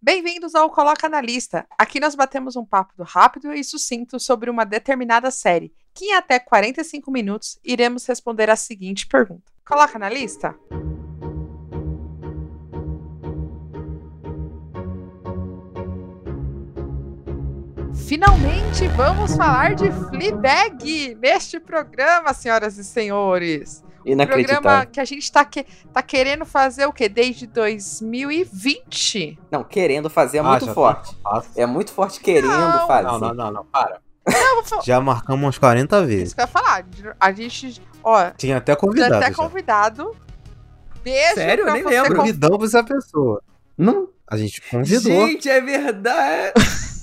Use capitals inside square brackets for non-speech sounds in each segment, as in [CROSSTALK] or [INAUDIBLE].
Bem-vindos ao Coloca na Lista. Aqui nós batemos um papo rápido e sucinto sobre uma determinada série, que em até 45 minutos iremos responder a seguinte pergunta: Coloca na lista? Finalmente vamos falar de Fleabag neste programa, senhoras e senhores. Programa que a gente tá, que, tá querendo fazer o quê? Desde 2020? Não, querendo fazer é ah, muito forte. Tá é muito forte querendo não, fazer. Não, não, não, não, para. Não, já marcamos uns 40 vezes. Isso que eu ia falar. A gente, ó. Tinha até convidado. Tinha até já. convidado. Beijo Sério? Eu nem lembro. Convidamos a pessoa. Não. A gente convidou. Gente, é verdade. [LAUGHS]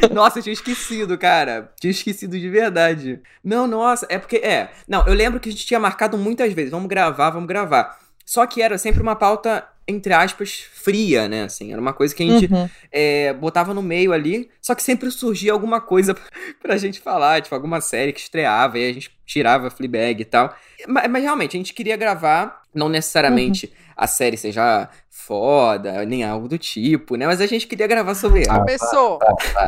[LAUGHS] Nossa, eu tinha esquecido, cara. Tinha esquecido de verdade. Não, nossa, é porque. É. Não, eu lembro que a gente tinha marcado muitas vezes. Vamos gravar, vamos gravar. Só que era sempre uma pauta, entre aspas, fria, né? Assim, era uma coisa que a gente uhum. é, botava no meio ali. Só que sempre surgia alguma coisa [LAUGHS] pra gente falar, tipo, alguma série que estreava. E a gente tirava Fleabag e tal. Mas, mas realmente, a gente queria gravar, não necessariamente. Uhum a série seja foda, nem algo do tipo, né? Mas a gente queria gravar sobre ela. Começou.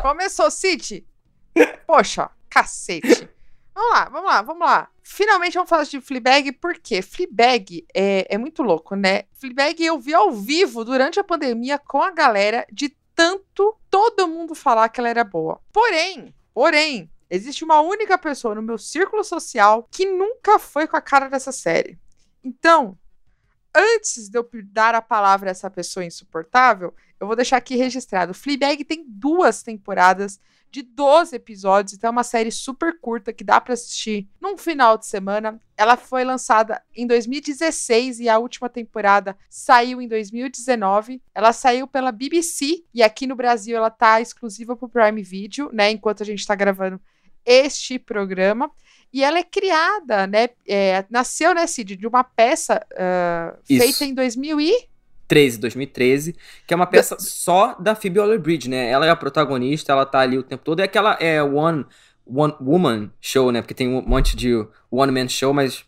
Começou, City. [LAUGHS] Poxa, cacete. Vamos lá, vamos lá, vamos lá. Finalmente vamos falar de Fleabag, por quê? Fleabag é, é muito louco, né? Fleabag eu vi ao vivo durante a pandemia com a galera de tanto todo mundo falar que ela era boa. Porém, porém, existe uma única pessoa no meu círculo social que nunca foi com a cara dessa série. Então, antes de eu dar a palavra a essa pessoa insuportável, eu vou deixar aqui registrado. Fleabag tem duas temporadas de 12 episódios, então é uma série super curta que dá para assistir num final de semana. Ela foi lançada em 2016 e a última temporada saiu em 2019. Ela saiu pela BBC e aqui no Brasil ela tá exclusiva pro Prime Video, né, enquanto a gente tá gravando este programa. E ela é criada, né? É, nasceu, né, Cid, de uma peça uh, feita em 2013, 2013, que é uma peça só da Phoebe Waller-Bridge, né? Ela é a protagonista, ela tá ali o tempo todo. É aquela é one, one woman show, né? Porque tem um monte de one man show, mas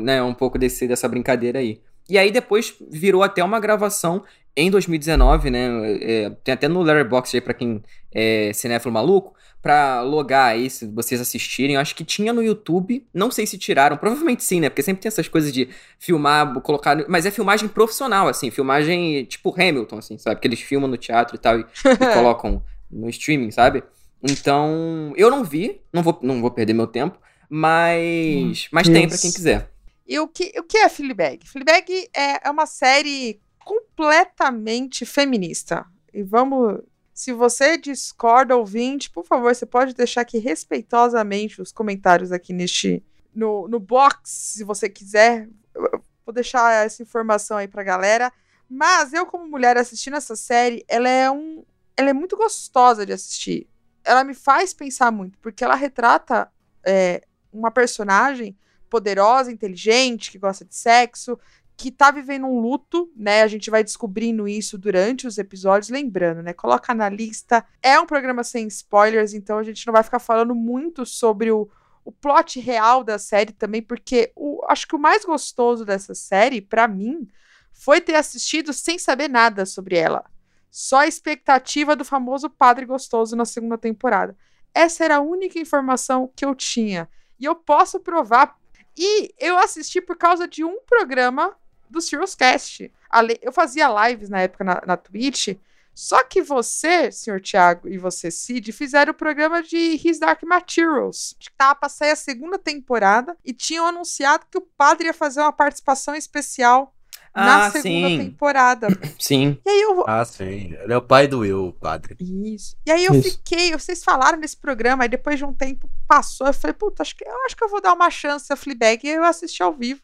né, um pouco desse, dessa brincadeira aí. E aí depois virou até uma gravação em 2019, né? É, tem até no Letterboxd aí pra quem é cinéfilo maluco para logar aí, se vocês assistirem. Eu acho que tinha no YouTube, não sei se tiraram, provavelmente sim, né? Porque sempre tem essas coisas de filmar, colocar. Mas é filmagem profissional, assim, filmagem tipo Hamilton, assim, sabe? Que eles filmam no teatro e tal e, e [LAUGHS] colocam no streaming, sabe? Então, eu não vi, não vou, não vou perder meu tempo, mas, hum, mas tem para quem quiser. E o que, o que é Fleabag? Fleabag é, é uma série completamente feminista. E vamos se você discorda, ouvinte, por favor, você pode deixar aqui respeitosamente os comentários aqui neste no, no box, se você quiser. Eu vou deixar essa informação aí pra galera. Mas eu, como mulher assistindo essa série, ela é um. Ela é muito gostosa de assistir. Ela me faz pensar muito, porque ela retrata é, uma personagem poderosa, inteligente, que gosta de sexo, que tá vivendo um luto, né? A gente vai descobrindo isso durante os episódios, lembrando, né? Coloca na lista. É um programa sem spoilers, então a gente não vai ficar falando muito sobre o, o plot real da série também, porque o, acho que o mais gostoso dessa série, para mim, foi ter assistido sem saber nada sobre ela. Só a expectativa do famoso padre gostoso na segunda temporada. Essa era a única informação que eu tinha. E eu posso provar. E eu assisti por causa de um programa do Cast. Eu fazia lives na época na, na Twitch, só que você, senhor Thiago, e você, Cid, fizeram o programa de His Dark Materials. Que tava pra sair a segunda temporada e tinham anunciado que o padre ia fazer uma participação especial ah, na segunda sim. temporada. [CLEARS THROAT] Sim. E aí eu... Ah, sim. Ele é o pai do Will, o padre. Isso. E aí eu Isso. fiquei, vocês falaram nesse programa, aí depois de um tempo passou, eu falei, puta, acho que, eu acho que eu vou dar uma chance a Fleabag. E eu assisti ao vivo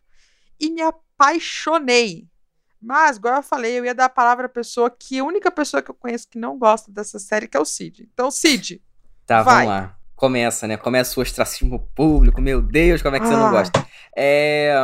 e me apaixonei. Mas, igual eu falei, eu ia dar a palavra à pessoa que a única pessoa que eu conheço que não gosta dessa série, que é o Cid. Então, Cid. Tá, vai. vamos lá. Começa, né? Começa o ostracismo público. Meu Deus, como é que ah. você não ah. gosta? É...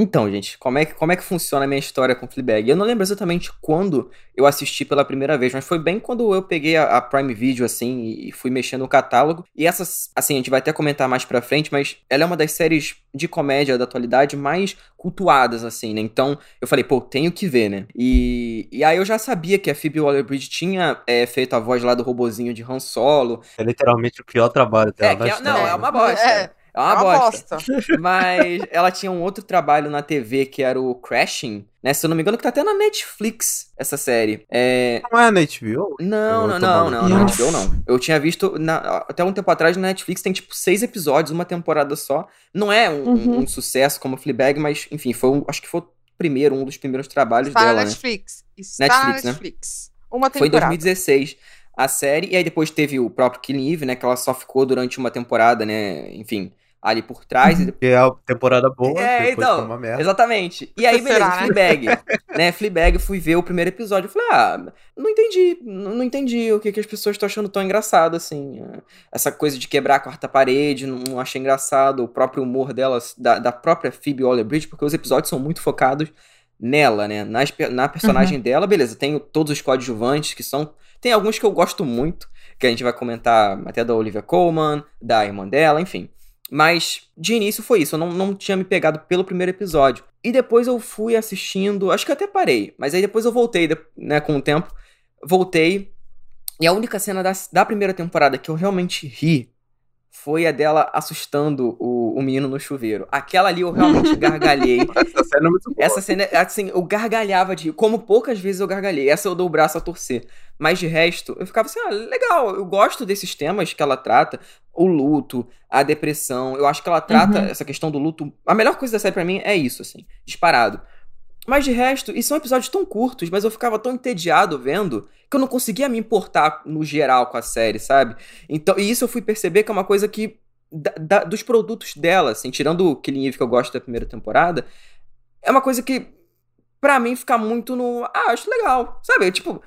Então, gente, como é, que, como é que funciona a minha história com Fleabag? Eu não lembro exatamente quando eu assisti pela primeira vez, mas foi bem quando eu peguei a, a, Prime Video, assim, e fui mexendo no catálogo. E essas, assim, a gente vai até comentar mais pra frente, mas ela é uma das séries de comédia da atualidade mais cultuadas, assim, né? Então, eu falei, pô, tenho que ver, né? E, e aí eu já sabia que a Phoebe Waller-Bridge tinha é, feito a voz lá do robozinho de Han Solo. É literalmente o pior trabalho dela. É, é, não, é uma bosta. É. É uma, é uma bosta. bosta. [LAUGHS] [LAUGHS] Mas ela tinha um outro trabalho na TV que era o Crashing, né? Se eu não me engano, que tá até na Netflix essa série. É... Não é na HBO? Não, não, não, não, na HBO não. Eu tinha visto na... até um tempo atrás na Netflix tem tipo seis episódios, uma temporada só. Não é um, uhum. um, sucesso como Fleabag, mas enfim, foi um, acho que foi o primeiro, um dos primeiros trabalhos Está dela, na né? Netflix. Né? Está Netflix, na Netflix. Né? Uma temporada. Foi em 2016 a série, e aí depois teve o próprio Killing Eve, né, que ela só ficou durante uma temporada, né, enfim, ali por trás. Que é a temporada boa, é, então, uma merda. Exatamente. E aí, beleza, Será, Fleabag. né, Fleabag, [LAUGHS] fui ver o primeiro episódio. Falei, ah, não entendi, não, não entendi o que, que as pessoas estão achando tão engraçado, assim. Essa coisa de quebrar a quarta parede, não, não achei engraçado. O próprio humor delas, da, da própria Phoebe Waller-Bridge, porque os episódios são muito focados nela, né, nas, na personagem uhum. dela. Beleza, tem todos os coadjuvantes que são... Tem alguns que eu gosto muito, que a gente vai comentar até da Olivia Colman, da irmã dela, enfim. Mas de início foi isso, eu não, não tinha me pegado pelo primeiro episódio. E depois eu fui assistindo, acho que até parei, mas aí depois eu voltei, né, com o tempo. Voltei. E a única cena da, da primeira temporada que eu realmente ri foi a dela assustando o, o menino no chuveiro. Aquela ali eu realmente [LAUGHS] gargalhei. Essa cena é muito boa. Essa cena, assim, eu gargalhava de como poucas vezes eu gargalhei. Essa eu dou o braço a torcer. Mas de resto, eu ficava assim, ah, legal, eu gosto desses temas que ela trata. O luto, a depressão. Eu acho que ela trata uhum. essa questão do luto. A melhor coisa da série para mim é isso, assim, disparado. Mas de resto, e são episódios tão curtos, mas eu ficava tão entediado vendo que eu não conseguia me importar no geral com a série, sabe? Então, e isso eu fui perceber que é uma coisa que. Da, da, dos produtos dela, assim, tirando o Killing Eve que eu gosto da primeira temporada, é uma coisa que, para mim, fica muito no. Ah, acho legal, sabe? Tipo,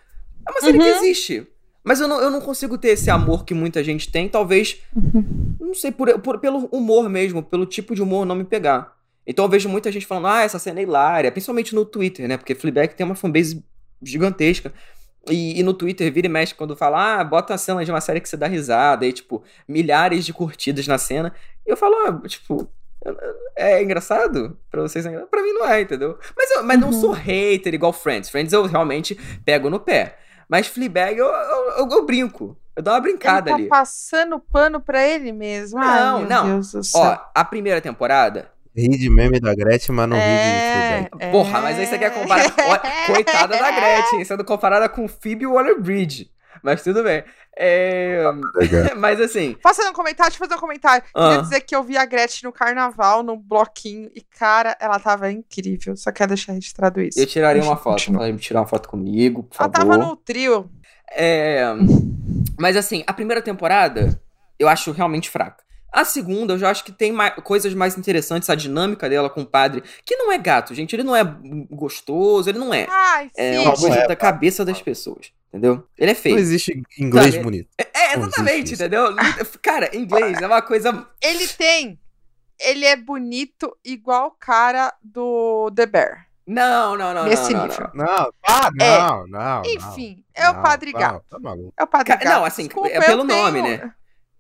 é uma série uhum. que existe. Mas eu não, eu não consigo ter esse amor que muita gente tem, talvez. Uhum. Não sei, por, por, pelo humor mesmo, pelo tipo de humor não me pegar. Então eu vejo muita gente falando, ah, essa cena é hilária, principalmente no Twitter, né? Porque Fleabag tem uma fanbase gigantesca. E, e, no Twitter vira e mexe quando fala, ah, bota a cena de uma série que você dá risada, aí, tipo, milhares de curtidas na cena. E eu falo, ah, tipo, é engraçado pra vocês? É pra mim não é, entendeu? Mas, eu, mas uhum. não sou hater igual Friends. Friends eu realmente pego no pé. Mas Fleabag eu, eu, eu, eu brinco. Eu dou uma brincada ele tá ali. passando pano pra ele mesmo. Não, Ai, não. Ó, a primeira temporada Ri de meme da Gretchen, mas não é, ri de Fleabag. É... Porra, mas aí você quer comparar. Coitada da [LAUGHS] Gretchen, sendo comparada com Phoebe Waller-Bridge. Mas tudo bem. É... mas assim. Posso fazer um comentário? Deixa eu fazer um comentário. Ah. Queria dizer que eu vi a Gretchen no carnaval, no bloquinho, e, cara, ela tava incrível. Só quero deixar registrado isso. Eu tiraria uma foto. Pode tirar uma foto comigo, por ela favor. Ela tava no trio. É... Mas assim, a primeira temporada eu acho realmente fraca. A segunda, eu já acho que tem mais, coisas mais interessantes, a dinâmica dela com o padre, que não é gato, gente. Ele não é gostoso, ele não é. Ai, é uma coisa é, da cabeça das pessoas, entendeu? Ele é feio. Não existe inglês Sabe? bonito. É, é exatamente, entendeu? [LAUGHS] Cara, inglês é uma coisa. Ele tem. Ele é bonito igual o cara do The Bear. Não, não, não. Nesse não, nível. Não, não, ah, não, é. não. Enfim, é o Padre Gato. Tá é o Padre Gato. Não, assim, Desculpa, é pelo nome, tenho... né?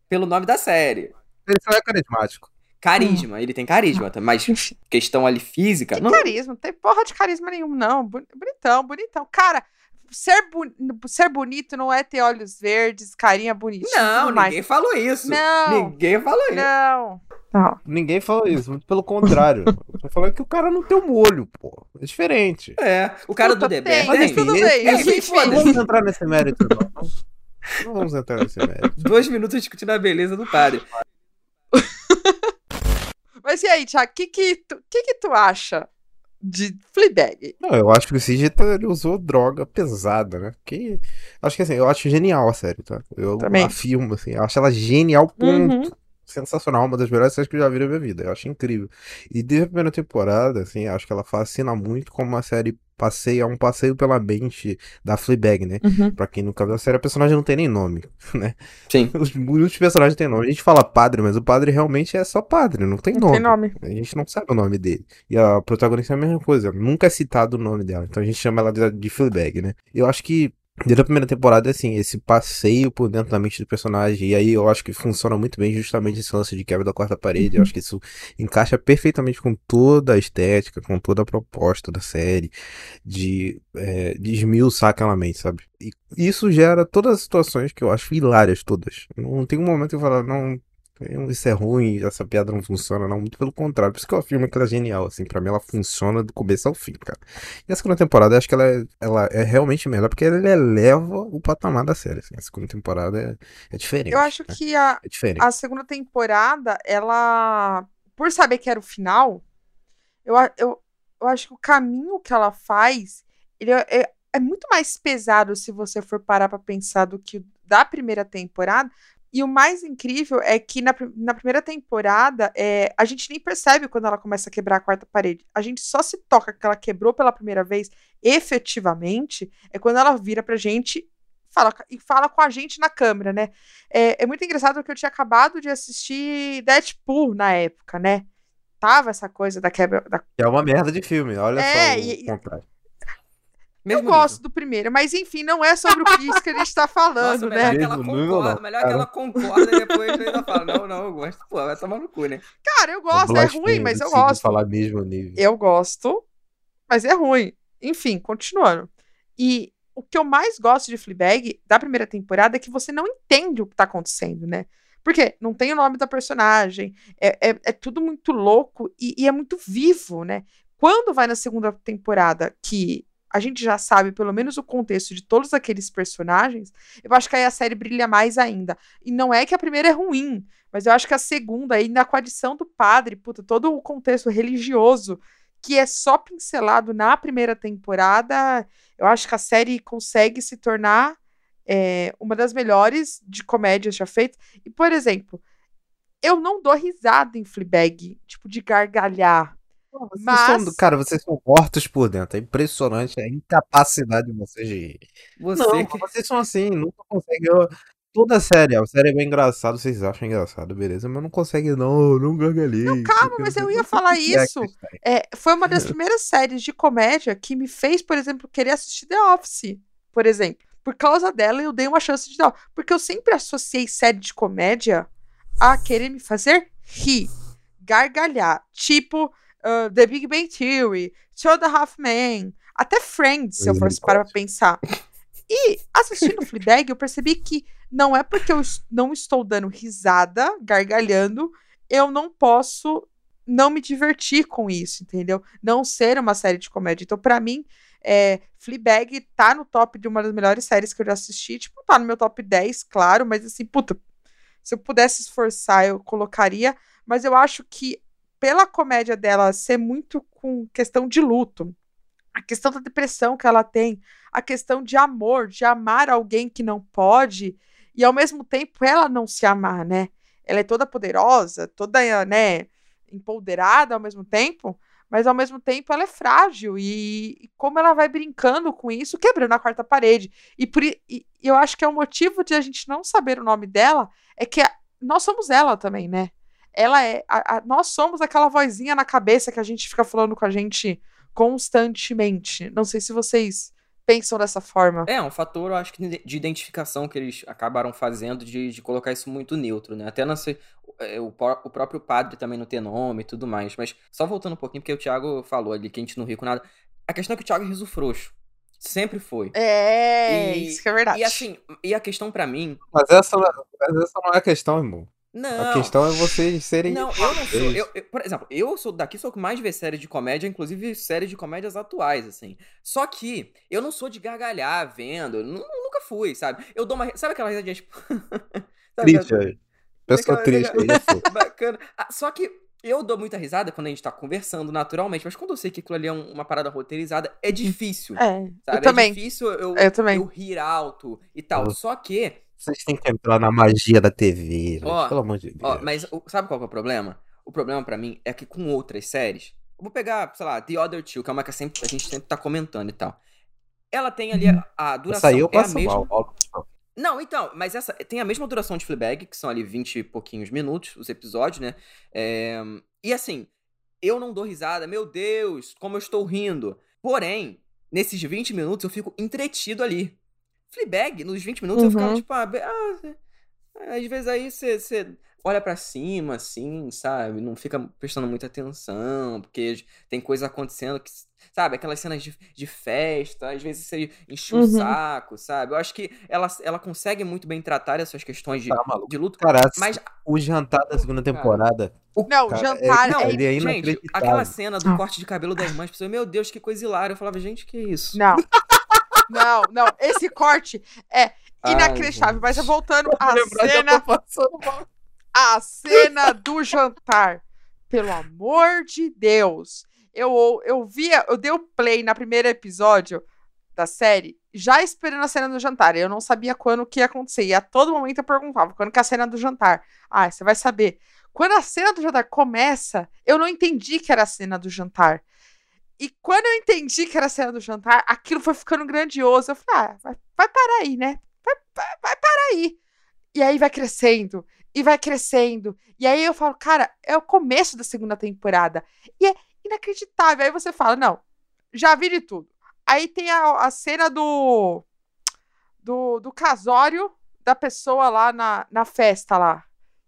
Pelo nome da série. Ele só é carismático. Carisma, hum. ele tem carisma, tá? mas questão ali física. Tem não... carisma, não tem porra de carisma nenhum, não. Bonitão, bonitão. Cara, ser, bu ser bonito não é ter olhos verdes, carinha bonita. Não, ninguém mais. falou isso. Não. Ninguém falou isso. Não. Não. Ninguém falou isso, muito pelo contrário. [LAUGHS] Tô falando que o cara não tem um olho, pô. É diferente. É, o cara Puta, do DB. Mas enfim, tudo bem. Enfim, não vamos entrar nesse mérito, não. Não vamos entrar nesse mérito. Dois minutos discutindo a beleza do padre. [LAUGHS] Mas e aí, Tiago, o que que, tu, que que tu acha de Fleabag? Não, eu acho que o tá, ele usou droga pesada, né? Que, acho que assim, eu acho genial a série, tá? Eu Também. afirmo, assim, eu acho ela genial, ponto. Uhum. Sensacional, uma das melhores séries que eu já vi na minha vida. Eu acho incrível. E desde a primeira temporada, assim, acho que ela fascina muito como uma série passeio, é um passeio pela mente da Fleabag, né? Uhum. Pra quem nunca viu a série, a personagem não tem nem nome, [LAUGHS] né? Sim. [LAUGHS] Os, muitos personagens têm nome. A gente fala padre, mas o padre realmente é só padre, não tem não nome. Tem nome. A gente não sabe o nome dele. E a protagonista é a mesma coisa, nunca é citado o nome dela. Então a gente chama ela de, de Fleabag, né? Eu acho que Desde a primeira temporada, assim, esse passeio por dentro da mente do personagem, e aí eu acho que funciona muito bem justamente esse lance de quebra da quarta parede, eu acho que isso encaixa perfeitamente com toda a estética, com toda a proposta da série, de, é, de esmiuçar aquela mente, sabe? E isso gera todas as situações que eu acho hilárias, todas. Não tem um momento que eu falo, não, isso é ruim, essa piada não funciona, não. Muito pelo contrário. Por isso que eu afirmo que ela é genial, assim. Pra mim, ela funciona do começo ao fim, cara. E a segunda temporada, eu acho que ela é, ela é realmente melhor, porque ela eleva o patamar da série, assim. A segunda temporada é, é diferente. Eu acho né? que a, é a segunda temporada, ela... Por saber que era o final, eu, eu, eu acho que o caminho que ela faz, ele é, é, é muito mais pesado se você for parar pra pensar do que da primeira temporada, e o mais incrível é que na, na primeira temporada, é, a gente nem percebe quando ela começa a quebrar a quarta parede. A gente só se toca que ela quebrou pela primeira vez, efetivamente, é quando ela vira pra gente fala, e fala com a gente na câmera, né? É, é muito engraçado porque eu tinha acabado de assistir Deadpool na época, né? Tava essa coisa da quebra. Da... É uma merda de filme, olha é, só o e. Mesmo eu gosto do primeiro, mas enfim, não é sobre o que que a gente tá falando, Nossa, né? Melhor que ela concorda, melhor que ela concorda e depois ainda fala, não, não, eu gosto. Pô, vai tomar no cu, né? Cara, eu gosto, é ruim, mas eu gosto. falar mesmo nível. Eu gosto, mas é ruim. Enfim, continuando. E o que eu mais gosto de Fleabag da primeira temporada é que você não entende o que tá acontecendo, né? Porque não tem o nome da personagem, é, é, é tudo muito louco e, e é muito vivo, né? Quando vai na segunda temporada, que a gente já sabe pelo menos o contexto de todos aqueles personagens, eu acho que aí a série brilha mais ainda. E não é que a primeira é ruim, mas eu acho que a segunda, ainda com a adição do padre, puta, todo o contexto religioso que é só pincelado na primeira temporada, eu acho que a série consegue se tornar é, uma das melhores de comédias já feitas. E, por exemplo, eu não dou risada em Fleabag, tipo, de gargalhar. Vocês Mas... são, cara, vocês são mortos por dentro. É impressionante a incapacidade de vocês de. Você não, que... vocês são assim, nunca conseguem. Eu... Toda a série, a série é bem engraçada, vocês acham engraçado, beleza, mas não consegue, não, não gargalhei. Não, calma, mas eu ia falar isso. É, foi uma das [LAUGHS] primeiras séries de comédia que me fez, por exemplo, querer assistir The Office, por exemplo. Por causa dela, eu dei uma chance de dar. Porque eu sempre associei série de comédia a querer me fazer rir, gargalhar. Tipo, uh, The Big Bang Theory, Show the Half Man, até Friends, se eu fosse parar pra pensar. E assistindo Fleabag, [LAUGHS] eu percebi que não é porque eu não estou dando risada, gargalhando, eu não posso não me divertir com isso, entendeu? Não ser uma série de comédia. Então, para mim, é, Fleabag tá no top de uma das melhores séries que eu já assisti. Tipo, tá no meu top 10, claro, mas assim, puta, se eu pudesse esforçar, eu colocaria. Mas eu acho que pela comédia dela ser muito com questão de luto, a questão da depressão que ela tem, a questão de amor, de amar alguém que não pode, e ao mesmo tempo ela não se amar, né? Ela é toda poderosa, toda, né, empoderada ao mesmo tempo, mas ao mesmo tempo ela é frágil e, e como ela vai brincando com isso, quebrando a quarta parede. E, por, e eu acho que é o motivo de a gente não saber o nome dela é que a, nós somos ela também, né? Ela é. A, a, nós somos aquela vozinha na cabeça que a gente fica falando com a gente constantemente. Não sei se vocês pensam dessa forma. É, um fator, eu acho que de identificação que eles acabaram fazendo de, de colocar isso muito neutro, né? Até não sei, é, o, o próprio padre também não ter nome e tudo mais. Mas só voltando um pouquinho, porque o Thiago falou ali que a gente não ri com nada. A questão é que o Thiago é riso frouxo. Sempre foi. É, e, isso que é verdade. E assim, e a questão para mim. Mas essa, mas essa não é a questão, irmão. Não. A questão é vocês serem. Não, eu não sou. Eu, eu, por exemplo, eu sou daqui, sou o que mais vê séries de comédia, inclusive séries de comédias atuais, assim. Só que eu não sou de gargalhar vendo. Nunca fui, sabe? Eu dou uma. Sabe aquela risadinha, tipo. [LAUGHS] triste, é. Pessoa triste, isso. [LAUGHS] Bacana. Ah, só que eu dou muita risada quando a gente tá conversando naturalmente, mas quando eu sei que aquilo ali é uma parada roteirizada, é difícil. É. Sabe? Eu é também. difícil eu, eu, também. eu rir alto e tal. Só que vocês têm que entrar na magia da TV, ó, pelo amor de Deus. Ó, mas sabe qual é o problema? O problema para mim é que com outras séries, Vou pegar, sei lá, The Other Two, que é uma que sempre, a gente sempre tá comentando e tal. Ela tem ali a, uhum. a duração. Essa aí eu é mesma. Mal. Não, então, mas essa tem a mesma duração de Fleabag, que são ali 20 e pouquinhos minutos, os episódios, né? É, e assim, eu não dou risada, meu Deus, como eu estou rindo. Porém, nesses 20 minutos eu fico entretido ali. Fleabag, nos 20 minutos uhum. eu ficava uhum. tipo, ah, ah, às vezes aí você olha para cima, assim, sabe? Não fica prestando muita atenção, porque tem coisa acontecendo que, sabe? Aquelas cenas de, de festa, às vezes você enche uhum. o saco, sabe? Eu acho que ela, ela consegue muito bem tratar essas questões de, tá, de luto. Cara, mas o jantar da segunda temporada. O, não, cara, jantar é, não, ele é gente, aquela cena do corte de cabelo da irmã, as pessoas, meu Deus, que coisa hilária. Eu falava, gente, que isso? Não. [LAUGHS] Não, não, esse corte é inacreditável. Ai, mas voltando à cena. A cena do jantar. Pelo amor de Deus. Eu, eu via, eu dei o play na primeiro episódio da série, já esperando a cena do jantar. Eu não sabia quando que ia acontecer. E a todo momento eu perguntava, quando que é a cena do jantar? Ah, você vai saber. Quando a cena do jantar começa, eu não entendi que era a cena do jantar. E quando eu entendi que era a cena do jantar, aquilo foi ficando grandioso. Eu falei, ah, vai, vai parar aí, né? Vai, vai, vai parar aí. E aí vai crescendo, e vai crescendo. E aí eu falo, cara, é o começo da segunda temporada. E é inacreditável. Aí você fala, não, já vi de tudo. Aí tem a, a cena do, do, do casório da pessoa lá na, na festa lá.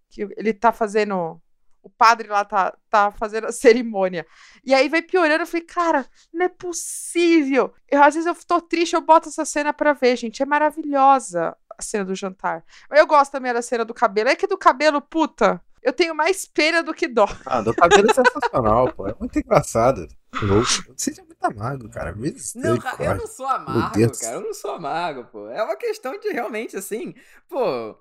Que ele tá fazendo o padre lá tá, tá fazendo a [LAUGHS] cerimônia. E aí vai piorando, eu falei, cara, não é possível. Eu, às vezes eu tô triste, eu boto essa cena pra ver, gente. É maravilhosa a cena do jantar. Eu gosto também da cena do cabelo. É que do cabelo, puta, eu tenho mais pena do que dó. Ah, do cabelo é sensacional, pô. É muito engraçado. Você é muito amargo, cara. Me não, cara, eu não sou amargo, cara. Eu não sou amargo, pô. É uma questão de realmente, assim, pô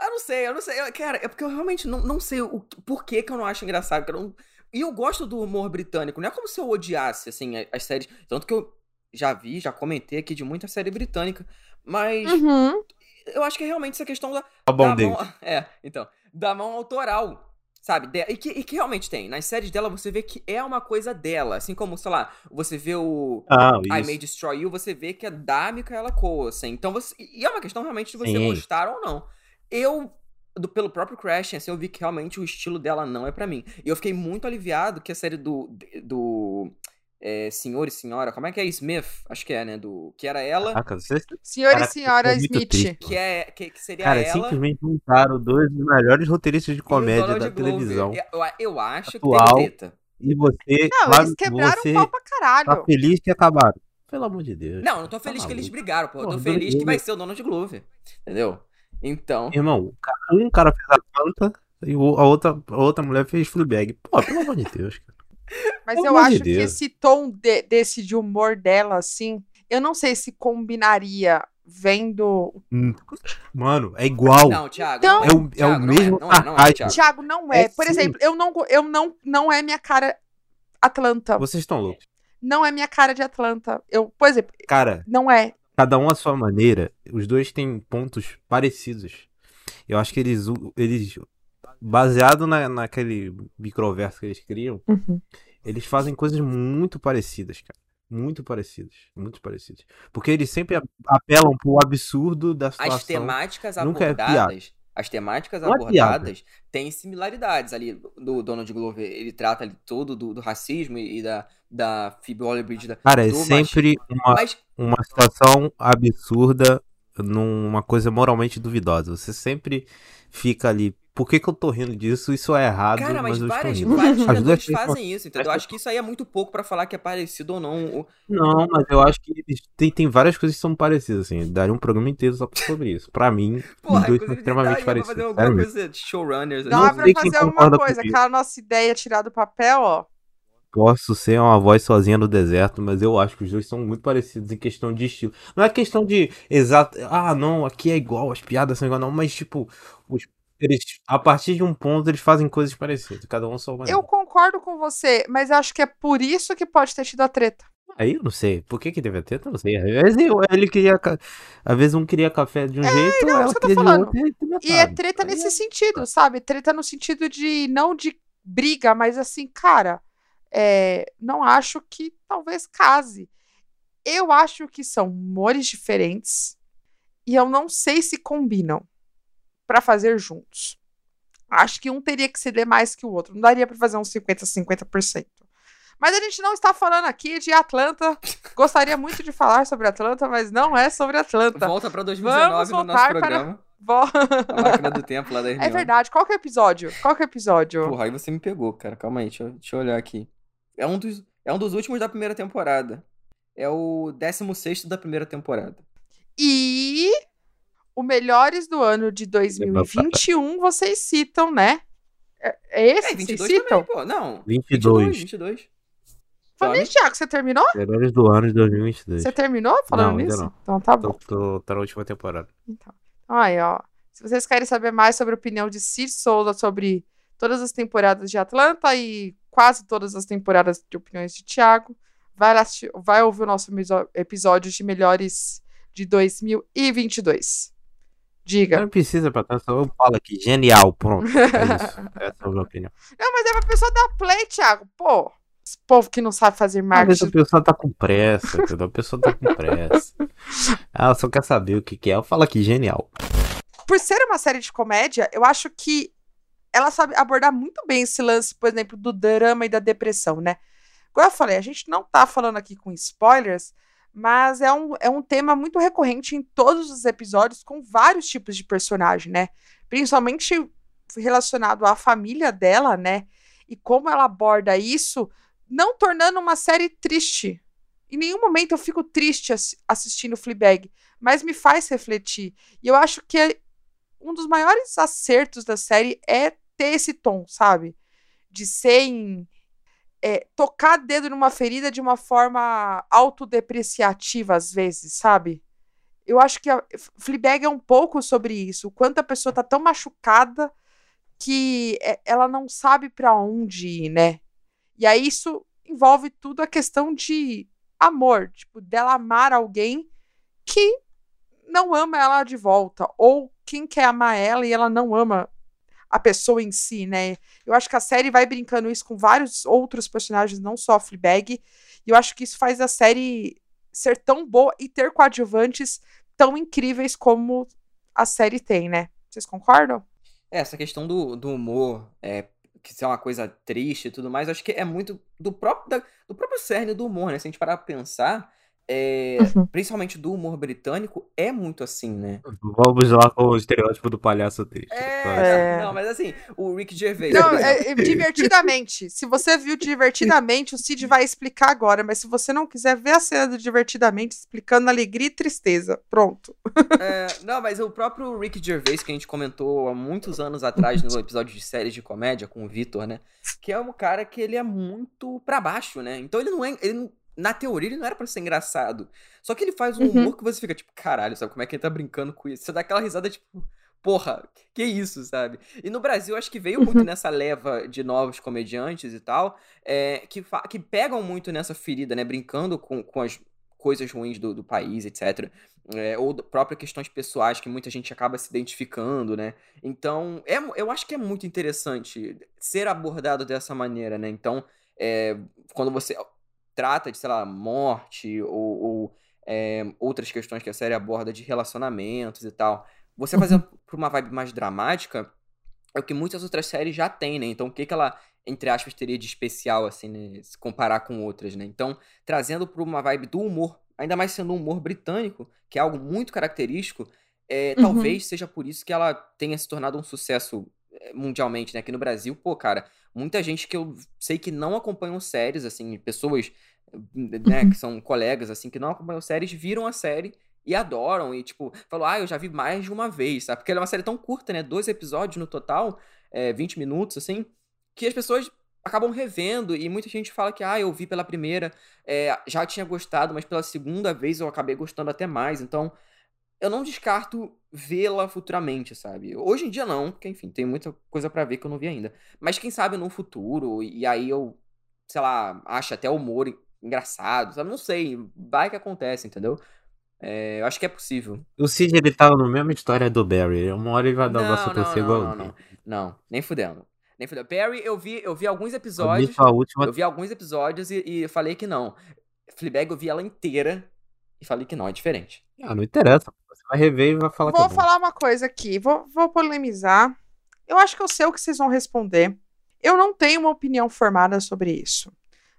eu não sei, eu não sei. Eu, cara, é porque eu realmente não, não sei o por que, que eu não acho engraçado. Cara. Não... E eu gosto do humor britânico. Não é como se eu odiasse, assim, as séries. Tanto que eu já vi, já comentei aqui de muita série britânica. Mas uhum. eu acho que é realmente essa questão da. A bom da mão, [LAUGHS] é, então. Da mão autoral. Sabe? De, e, que, e que realmente tem. Nas séries dela, você vê que é uma coisa dela. Assim como, sei lá, você vê o ah, I May Destroy You, você vê que é da Micaela Cole, assim. Então você. E é uma questão realmente de você Sim. gostar ou não. Eu, do, pelo próprio Crash, assim, eu vi que realmente o estilo dela não é para mim. E eu fiquei muito aliviado que a série do. do é, Senhor e Senhora, como é que é? Smith, acho que é, né? Do, que era ela. Ah, você... Senhor Cara, e Senhora é Smith. Triste, que, é, que, que seria Cara, ela. simplesmente juntaram dois dos melhores roteiristas de comédia da televisão. Eu, eu acho atual, que tem treta. E você. Não, eles quebraram você o pau pra caralho. Tá feliz que acabaram. Pelo amor de Deus. Não, não tô feliz tá que eles brigaram, pô. Eu tô feliz que vai ser o dono de Glover. Entendeu? Então. Irmão, um cara fez a planta e a outra, a outra mulher fez Fleabag. Pô, pelo amor de Deus, cara. Mas pelo eu acho de que esse tom de, desse de humor dela, assim, eu não sei se combinaria vendo. Hum, mano, é igual. Não, Thiago. Então, é, o, é o mesmo. Não é, não é, não é, Thiago. Thiago, não é. é Por sim. exemplo, eu não, eu não, não é minha cara Atlanta. Vocês estão loucos. Não é minha cara de Atlanta. Eu, por exemplo, cara, não é. Cada um à sua maneira. Os dois têm pontos parecidos. Eu acho que eles, eles baseado na, naquele microverso que eles criam, uhum. eles fazem coisas muito parecidas, cara. Muito parecidas. Muito parecidas. Porque eles sempre apelam pro absurdo da situação. As temáticas Nunca é abordadas. As temáticas Não abordadas é têm similaridades ali do Donald Glover. Ele trata ali todo do, do racismo e da, da Phoebe Waller-Bridge. Cara, é sempre uma, Mas... uma situação absurda numa coisa moralmente duvidosa. Você sempre fica ali. Por que, que eu tô rindo disso? Isso é errado. Cara, mas, mas várias, vários criadores [LAUGHS] fazem isso, entendeu? Eu acho que isso aí é muito pouco para falar que é parecido ou não. Não, mas eu acho que tem, tem várias coisas que são parecidas, assim. Daria um programa inteiro só sobre isso. Pra mim, Porra, os dois são extremamente parecidos. Fazer alguma coisa de showrunners. Dá pra fazer alguma coisa. Aquela nossa ideia tirar do papel, ó posso ser uma voz sozinha no deserto, mas eu acho que os dois são muito parecidos em questão de estilo. Não é questão de exato, ah, não, aqui é igual, as piadas são igual, não, mas tipo, os, eles, a partir de um ponto eles fazem coisas parecidas, cada um só uma. Eu concordo com você, mas acho que é por isso que pode ter tido a treta. Aí eu não sei. Por que que teve a treta? Eu não sei. Às vezes ele queria. Às vezes um queria café de um é, jeito, não, ela queria de outro. E, e é treta nesse é... sentido, sabe? Treta no sentido de. Não de briga, mas assim, cara é, não acho que talvez case. Eu acho que são humores diferentes e eu não sei se combinam para fazer juntos. Acho que um teria que ceder mais que o outro. Não daria para fazer uns 50, 50%. Mas a gente não está falando aqui de Atlanta. [LAUGHS] Gostaria muito de falar sobre Atlanta, mas não é sobre Atlanta. Volta para 2019 no nosso programa. [LAUGHS] Para... A máquina do tempo lá da É verdade. Qual que é o episódio? Qual que é o episódio? Porra, aí você me pegou, cara. Calma aí, deixa eu, deixa eu olhar aqui. É um, dos, é um dos últimos da primeira temporada. É o 16 da primeira temporada. E o melhores do ano de 2021 vocês citam, né? É, é esse é, 22 vocês citam? Também, pô. Não. 22. 22. 22. Falei, Thiago, você terminou? Melhores do ano de 2022. Você terminou falando não, nisso? Não. Então tá bom. Tô, tô, tô na última temporada. Então. Aí, ó. Se vocês querem saber mais sobre a opinião de Cid Souza sobre todas as temporadas de Atlanta e quase todas as temporadas de opiniões de Thiago, vai, assistir, vai ouvir o nosso episódio de melhores de 2022. Diga. Não precisa pra só eu falo aqui. Genial, pronto. É isso. [LAUGHS] Essa é a minha opinião. Não, mas é pra pessoa dar play, Thiago. Pô, esse povo que não sabe fazer marketing. a pessoa tá com pressa, entendeu? A pessoa tá com pressa. [LAUGHS] Ela só quer saber o que, que é. Eu falo aqui, genial. Por ser uma série de comédia, eu acho que ela sabe abordar muito bem esse lance, por exemplo, do drama e da depressão, né? Como eu falei, a gente não tá falando aqui com spoilers, mas é um, é um tema muito recorrente em todos os episódios, com vários tipos de personagem, né? Principalmente relacionado à família dela, né? E como ela aborda isso não tornando uma série triste. Em nenhum momento eu fico triste assistindo Fleabag, mas me faz refletir. E eu acho que um dos maiores acertos da série é ter esse tom, sabe? De ser em, é, tocar dedo numa ferida de uma forma autodepreciativa, às vezes, sabe? Eu acho que a Fleabag é um pouco sobre isso. O quanto a pessoa tá tão machucada que é, ela não sabe para onde ir, né? E aí isso envolve tudo a questão de amor, tipo, dela amar alguém que não ama ela de volta, ou quem quer amar ela e ela não ama a pessoa em si, né? Eu acho que a série vai brincando isso com vários outros personagens, não só Fleabag, e eu acho que isso faz a série ser tão boa e ter coadjuvantes tão incríveis como a série tem, né? Vocês concordam? É, essa questão do, do humor é, que ser uma coisa triste e tudo mais, acho que é muito do próprio, da, do próprio cerne do humor, né? Se a gente parar pra pensar, é, uhum. principalmente do humor britânico, é muito assim, né? Vamos lá com o estereótipo do palhaço triste. É, é. não, mas assim, o Rick Gervais. Não, é, é, divertidamente. se você viu divertidamente, o Cid vai explicar agora, mas se você não quiser ver a cena do divertidamente explicando alegria e tristeza, pronto. É, não, mas o próprio Rick Gervais, que a gente comentou há muitos anos atrás no episódio de séries de comédia com o Vitor, né? Que é um cara que ele é muito pra baixo, né? Então ele não é. Ele não, na teoria ele não era para ser engraçado. Só que ele faz um uhum. humor que você fica tipo, caralho, sabe como é que ele tá brincando com isso? Você dá aquela risada tipo, porra, que isso, sabe? E no Brasil acho que veio muito uhum. nessa leva de novos comediantes e tal, é, que, que pegam muito nessa ferida, né? Brincando com, com as coisas ruins do, do país, etc. É, ou próprias questões pessoais que muita gente acaba se identificando, né? Então, é, eu acho que é muito interessante ser abordado dessa maneira, né? Então, é, quando você trata de, sei lá, morte ou, ou é, outras questões que a série aborda de relacionamentos e tal. Você fazer uhum. por uma vibe mais dramática é o que muitas outras séries já têm, né? Então, o que, que ela, entre aspas, teria de especial, assim, né? Se comparar com outras, né? Então, trazendo para uma vibe do humor, ainda mais sendo um humor britânico, que é algo muito característico, é, uhum. talvez seja por isso que ela tenha se tornado um sucesso é, mundialmente, né? Aqui no Brasil, pô, cara, muita gente que eu sei que não acompanham séries, assim, pessoas, né, uhum. que são colegas, assim, que não acompanham séries, viram a série e adoram, e, tipo, falou, ah, eu já vi mais de uma vez, sabe? Porque ela é uma série tão curta, né? Dois episódios no total, é, 20 minutos, assim, que as pessoas acabam revendo, e muita gente fala que, ah, eu vi pela primeira, é, já tinha gostado, mas pela segunda vez eu acabei gostando até mais, então eu não descarto vê-la futuramente, sabe? Hoje em dia não, porque enfim, tem muita coisa para ver que eu não vi ainda. Mas quem sabe no futuro, e aí eu, sei lá, acho até humor engraçado, sabe? Não sei, vai que acontece, entendeu? É, eu acho que é possível. O Cid, ele tava na mesma história do Barry. Uma hora ele vai dar o braço a torcer igual. Não, não, não, nem fudendo. Nem Fleabag. Barry, eu vi, eu vi alguns episódios. Eu vi, última... eu vi alguns episódios e, e falei que não. Fleabag eu vi ela inteira e falei que não, é diferente. Ah, não interessa. Você vai rever e vai falar Vou que é falar uma coisa aqui, vou, vou polemizar. Eu acho que eu sei o que vocês vão responder. Eu não tenho uma opinião formada sobre isso.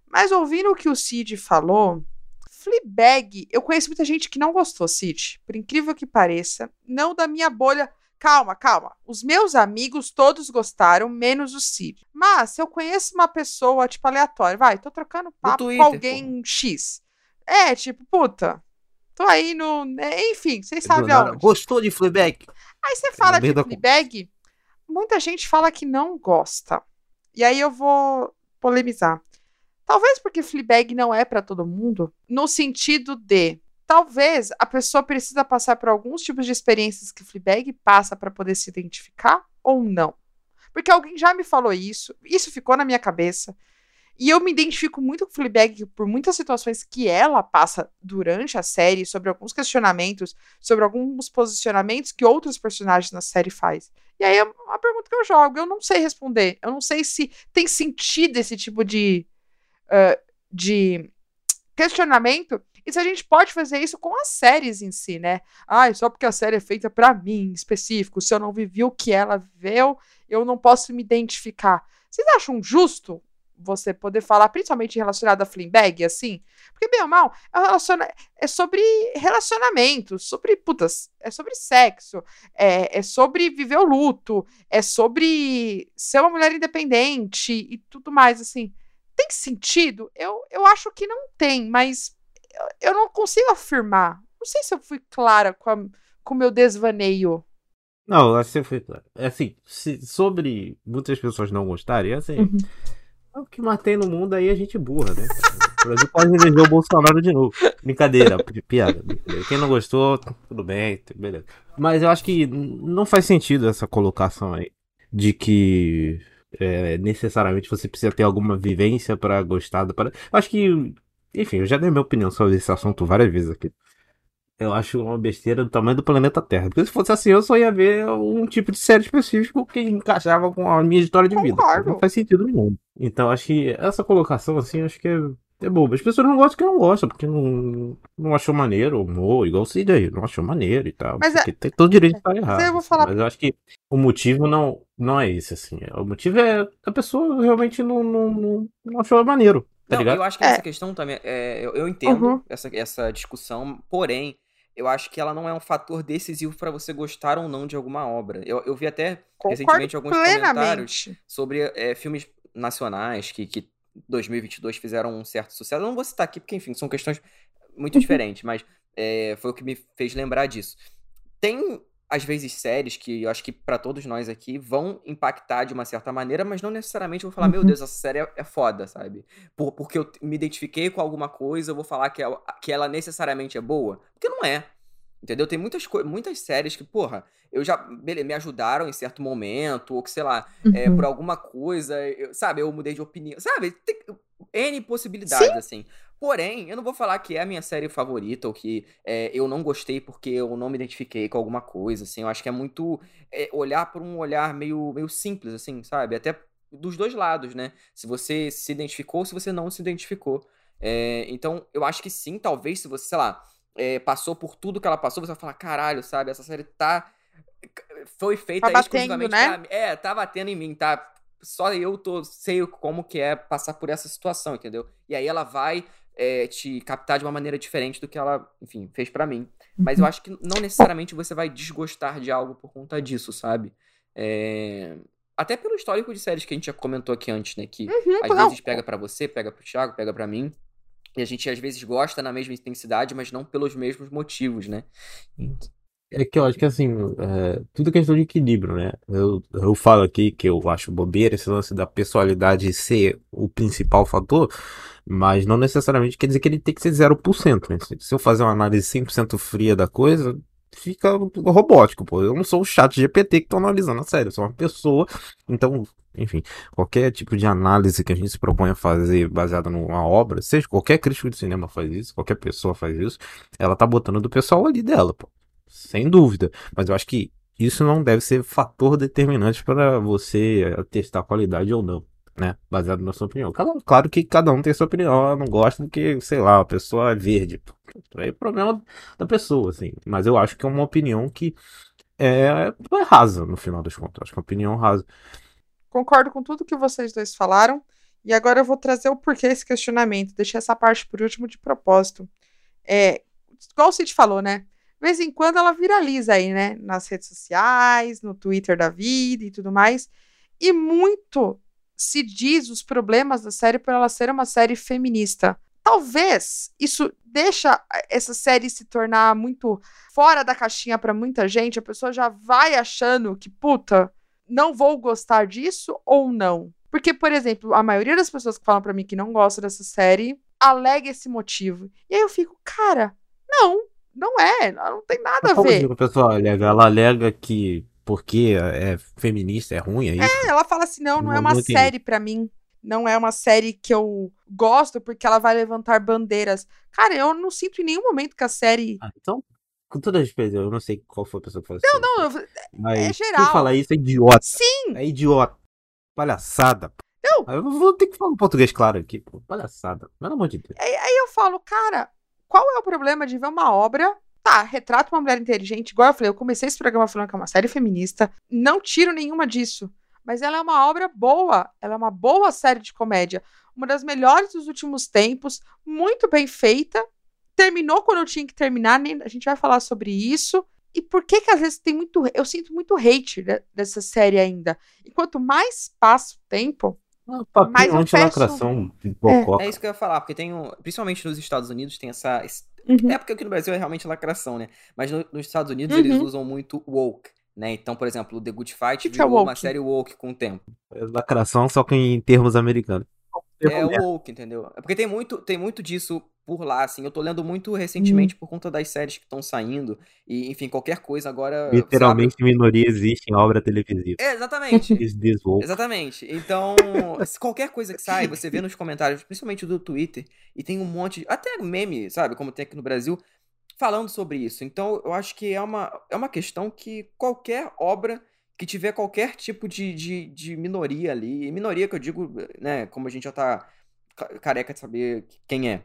Mas ouvindo o que o Cid falou, Fleabag, eu conheço muita gente que não gostou, Cid. Por incrível que pareça, não da minha bolha. Calma, calma. Os meus amigos todos gostaram, menos o Cid. Mas se eu conheço uma pessoa, tipo, aleatória, vai, tô trocando papo Twitter, com alguém pô. X. É, tipo, puta, tô aí no. Né, enfim, vocês sabem aonde. Gostou de Fleabag? Aí você fala de Fleabag, muita gente fala que não gosta. E aí eu vou polemizar. Talvez porque Fleabag não é para todo mundo, no sentido de talvez a pessoa precisa passar por alguns tipos de experiências que Fleabag passa para poder se identificar ou não. Porque alguém já me falou isso, isso ficou na minha cabeça. E eu me identifico muito com Fleabag por muitas situações que ela passa durante a série, sobre alguns questionamentos, sobre alguns posicionamentos que outros personagens na série faz. E aí é uma pergunta que eu jogo, eu não sei responder. Eu não sei se tem sentido esse tipo de, uh, de questionamento e se a gente pode fazer isso com as séries em si, né? Ah, só porque a série é feita para mim, específico, se eu não vivi o que ela viveu, eu não posso me identificar. Vocês acham justo você poder falar, principalmente relacionado a Fleabag, assim? Porque, bem ou mal, é, é sobre relacionamento, sobre, putas, é sobre sexo, é, é sobre viver o luto, é sobre ser uma mulher independente e tudo mais, assim. Tem sentido? Eu, eu acho que não tem, mas eu, eu não consigo afirmar. Não sei se eu fui clara com o meu desvaneio. Não, acho que você foi clara. É assim, se, sobre muitas pessoas não gostarem, é assim. Uhum o que mais tem no mundo aí é gente burra, né? O Brasil pode eleger o Bolsonaro de novo. Brincadeira, piada. Brincadeira. Quem não gostou, tudo bem, beleza. Mas eu acho que não faz sentido essa colocação aí de que é, necessariamente você precisa ter alguma vivência para gostar da parada. Acho que, enfim, eu já dei minha opinião sobre esse assunto várias vezes aqui eu acho uma besteira do tamanho do planeta Terra. Porque se fosse assim, eu só ia ver um tipo de série específico que encaixava com a minha história de vida. Não faz sentido nenhum. Então, acho que essa colocação, assim, acho que é, é boba. As pessoas não gostam porque não gostam, porque não, não achou maneiro, ou igual o Cid aí, não achou maneiro e tal. Mas é... tem todo direito de estar errado. Eu vou falar... Mas eu acho que o motivo não, não é esse, assim. O motivo é a pessoa realmente não, não, não, não achou maneiro. Tá não, ligado? eu acho que é. essa questão também, é, eu, eu entendo uhum. essa, essa discussão, porém, eu acho que ela não é um fator decisivo para você gostar ou não de alguma obra. Eu, eu vi até Concordo recentemente alguns plenamente. comentários sobre é, filmes nacionais que, que 2022 fizeram um certo sucesso. Eu não vou citar aqui porque, enfim, são questões muito uhum. diferentes, mas é, foi o que me fez lembrar disso. Tem às vezes séries que eu acho que para todos nós aqui vão impactar de uma certa maneira, mas não necessariamente eu vou falar, uhum. meu Deus, essa série é, é foda, sabe? Por, porque eu me identifiquei com alguma coisa, eu vou falar que, ela, que ela necessariamente é boa. Porque não é. Entendeu? Tem muitas, muitas séries que, porra, eu já beleza, me ajudaram em certo momento, ou que, sei lá, uhum. é, por alguma coisa, eu, sabe, eu mudei de opinião, sabe? Tem N possibilidades, Sim. assim. Porém, eu não vou falar que é a minha série favorita ou que é, eu não gostei porque eu não me identifiquei com alguma coisa, assim. Eu acho que é muito é, olhar por um olhar meio, meio simples, assim, sabe? Até dos dois lados, né? Se você se identificou, se você não se identificou. É, então, eu acho que sim, talvez se você, sei lá, é, passou por tudo que ela passou, você vai falar, caralho, sabe? Essa série tá. Foi feita tá exclusivamente batendo, né? pra... É, tá batendo em mim, tá? Só eu tô, sei como que é passar por essa situação, entendeu? E aí ela vai é, te captar de uma maneira diferente do que ela, enfim, fez para mim. Mas eu uhum. acho que não necessariamente você vai desgostar de algo por conta disso, sabe? É... Até pelo histórico de séries que a gente já comentou aqui antes, né? Que uhum, às não. vezes pega para você, pega pro Thiago, pega para mim. E a gente às vezes gosta na mesma intensidade, mas não pelos mesmos motivos, né? É que eu acho que assim, é, tudo é questão de equilíbrio, né? Eu, eu falo aqui que eu acho bobeira esse lance da personalidade ser o principal fator, mas não necessariamente quer dizer que ele tem que ser 0%, né? Se eu fazer uma análise 100% fria da coisa, fica robótico, pô. Eu não sou o chat GPT que tô analisando a série, eu sou uma pessoa. Então, enfim, qualquer tipo de análise que a gente se propõe a fazer baseada numa obra, seja qualquer crítico de cinema faz isso, qualquer pessoa faz isso, ela tá botando do pessoal ali dela, pô. Sem dúvida. Mas eu acho que isso não deve ser fator determinante para você testar qualidade ou não, né? Baseado na sua opinião. Cada, claro que cada um tem sua opinião, não gosta porque, sei lá, a pessoa é verde. É problema da pessoa, assim. Mas eu acho que é uma opinião que é, é rasa, no final das contas. Acho que é uma opinião rasa. Concordo com tudo que vocês dois falaram. E agora eu vou trazer o porquê esse questionamento. Deixei essa parte por último de propósito. É, igual o Cid falou, né? De vez em quando ela viraliza aí, né? Nas redes sociais, no Twitter da vida e tudo mais. E muito se diz os problemas da série por ela ser uma série feminista. Talvez isso deixa essa série se tornar muito fora da caixinha para muita gente. A pessoa já vai achando que, puta, não vou gostar disso ou não. Porque, por exemplo, a maioria das pessoas que falam para mim que não gostam dessa série alega esse motivo. E aí eu fico, cara, não, não é, não tem nada a ver. A pessoa alega, ela alega que porque é feminista é ruim, é isso? É, ela fala assim, não, não, não é uma não série para mim. Não é uma série que eu gosto porque ela vai levantar bandeiras. Cara, eu não sinto em nenhum momento que a série. Ah, então, com toda respeito, eu não sei qual foi a pessoa que falou isso. Não, não, mas é geral. Quem fala isso é idiota. Sim! É idiota. Palhaçada. Não. Eu vou ter que falar um português claro aqui, pô. Palhaçada. Pelo amor de Deus. Aí, aí eu falo, cara, qual é o problema de ver uma obra Tá, retrata uma mulher inteligente, igual eu falei, eu comecei esse programa falando que é uma série feminista, não tiro nenhuma disso, mas ela é uma obra boa, ela é uma boa série de comédia, uma das melhores dos últimos tempos, muito bem feita, terminou quando eu tinha que terminar, nem, a gente vai falar sobre isso, e por que que às vezes tem muito, eu sinto muito hate dessa série ainda, e quanto mais passa o tempo, ah, mais eu lacração é. é isso que eu ia falar, porque tem um, principalmente nos Estados Unidos tem essa Uhum. É porque aqui no Brasil é realmente lacração, né? Mas no, nos Estados Unidos uhum. eles usam muito woke, né? Então, por exemplo, o The Good Fight que virou que é uma série woke com o tempo. É lacração, só que em termos americanos. É woke, entendeu? É porque tem muito, tem muito disso por lá, assim. Eu tô lendo muito recentemente hum. por conta das séries que estão saindo. E, enfim, qualquer coisa agora. Literalmente, sabe? minoria existe em obra televisiva. É, exatamente. exatamente. Então, qualquer coisa que sai, você vê nos comentários, principalmente do Twitter, e tem um monte. De, até meme, sabe? Como tem aqui no Brasil, falando sobre isso. Então, eu acho que é uma, é uma questão que qualquer obra que tiver qualquer tipo de, de, de minoria ali, minoria que eu digo, né, como a gente já tá careca de saber quem é,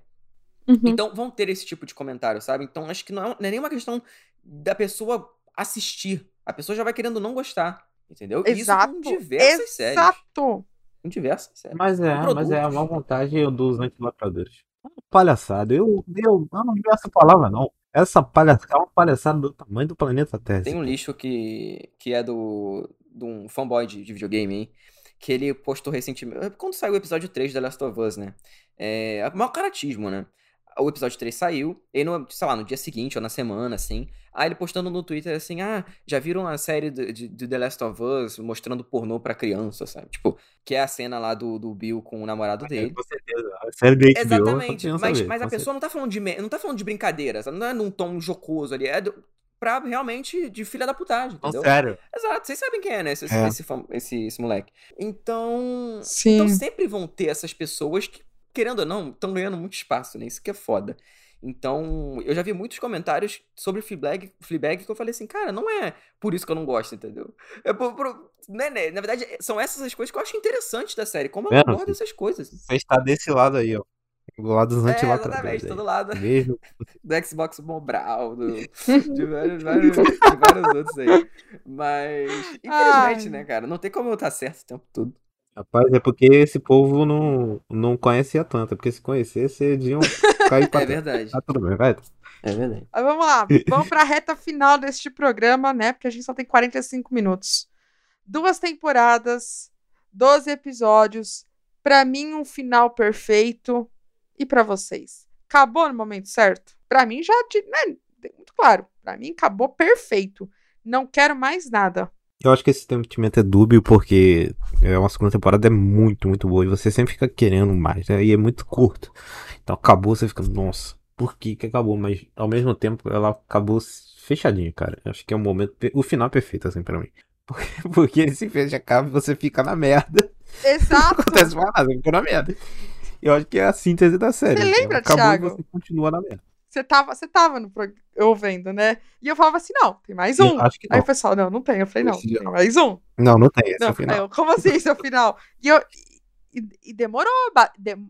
Uhum. Então vão ter esse tipo de comentário, sabe? Então acho que não é, não é nenhuma questão da pessoa assistir. A pessoa já vai querendo não gostar. Entendeu? Exato. Isso com diversas Exato. séries. Exato. Com diversas séries. Mas é, mas é a má vontade dos antilacradores. Palhaçada. Eu, eu, eu não vi essa palavra, não. Essa palhaçada é uma palhaçada do tamanho do planeta Terra. Tem um lixo que, que é do, de um fanboy de, de videogame, hein? Que ele postou recentemente. Quando saiu o episódio 3 da Last of Us, né? É. Maior caratismo, né? O episódio 3 saiu, e no, sei lá, no dia seguinte ou na semana, assim, aí ele postando no Twitter assim, ah, já viram a série de, de, de The Last of Us mostrando pornô pra criança, sabe? Tipo, que é a cena lá do, do Bill com o namorado dele. Com certeza, a série do HBO, Exatamente, mas, ver, mas a pessoa não tá falando de não tá falando de brincadeira, sabe? não é num tom jocoso ali, é do, pra realmente de filha da putagem, entendeu? Oh, sério? Exato, vocês sabem quem é, né, esse, é. Esse, esse, esse, moleque. Então, Sim. então sempre vão ter essas pessoas que querendo ou não, estão ganhando muito espaço, né? Isso que é foda. Então, eu já vi muitos comentários sobre Fleabag, Fleabag que eu falei assim, cara, não é por isso que eu não gosto, entendeu? É por, por né, né, na verdade, são essas as coisas que eu acho interessantes da série, como ela aborda essas coisas. Você está desse lado aí, ó. Do lado dos antilacradores. É, exatamente, todo lado. Mesmo. [LAUGHS] Do Xbox Mobral, do, [LAUGHS] de, vários, vários, de vários outros aí. Mas, infelizmente, Ai. né, cara, não tem como eu estar certo o tempo todo. Rapaz, é porque esse povo não, não conhece a tanta. Porque se conhecesse, eles iam cair [LAUGHS] pra É verdade. Tá tudo bem, vai. É verdade. Mas vamos lá, [LAUGHS] vamos pra reta final deste programa, né? Porque a gente só tem 45 minutos. Duas temporadas, 12 episódios. Pra mim, um final perfeito. E pra vocês? Acabou no momento certo? Pra mim, já. Né, muito claro. Pra mim, acabou perfeito. Não quero mais nada. Eu acho que esse sentimento é dúbio porque é uma segunda temporada é muito, muito boa e você sempre fica querendo mais, né? E é muito curto. Então acabou, você fica, nossa, por que que acabou? Mas ao mesmo tempo ela acabou fechadinha, cara. Eu acho que é o momento, o final perfeito assim para mim. [LAUGHS] Porque, porque ele se fecha, acaba e você fica na merda. Exato. Não acontece mais nada, você fica na merda. Eu acho que é a síntese da série. Você lembra, acabou Thiago? E você continua na merda. Você tava, você tava no eu vendo, né? E eu falava assim, não, tem mais um. acho que não. Aí o pessoal, não, não tem. Eu falei, não, tem mais um. Não, não tem, esse não, é o final. Eu, Como assim, esse é o final? E eu, e, e demorou,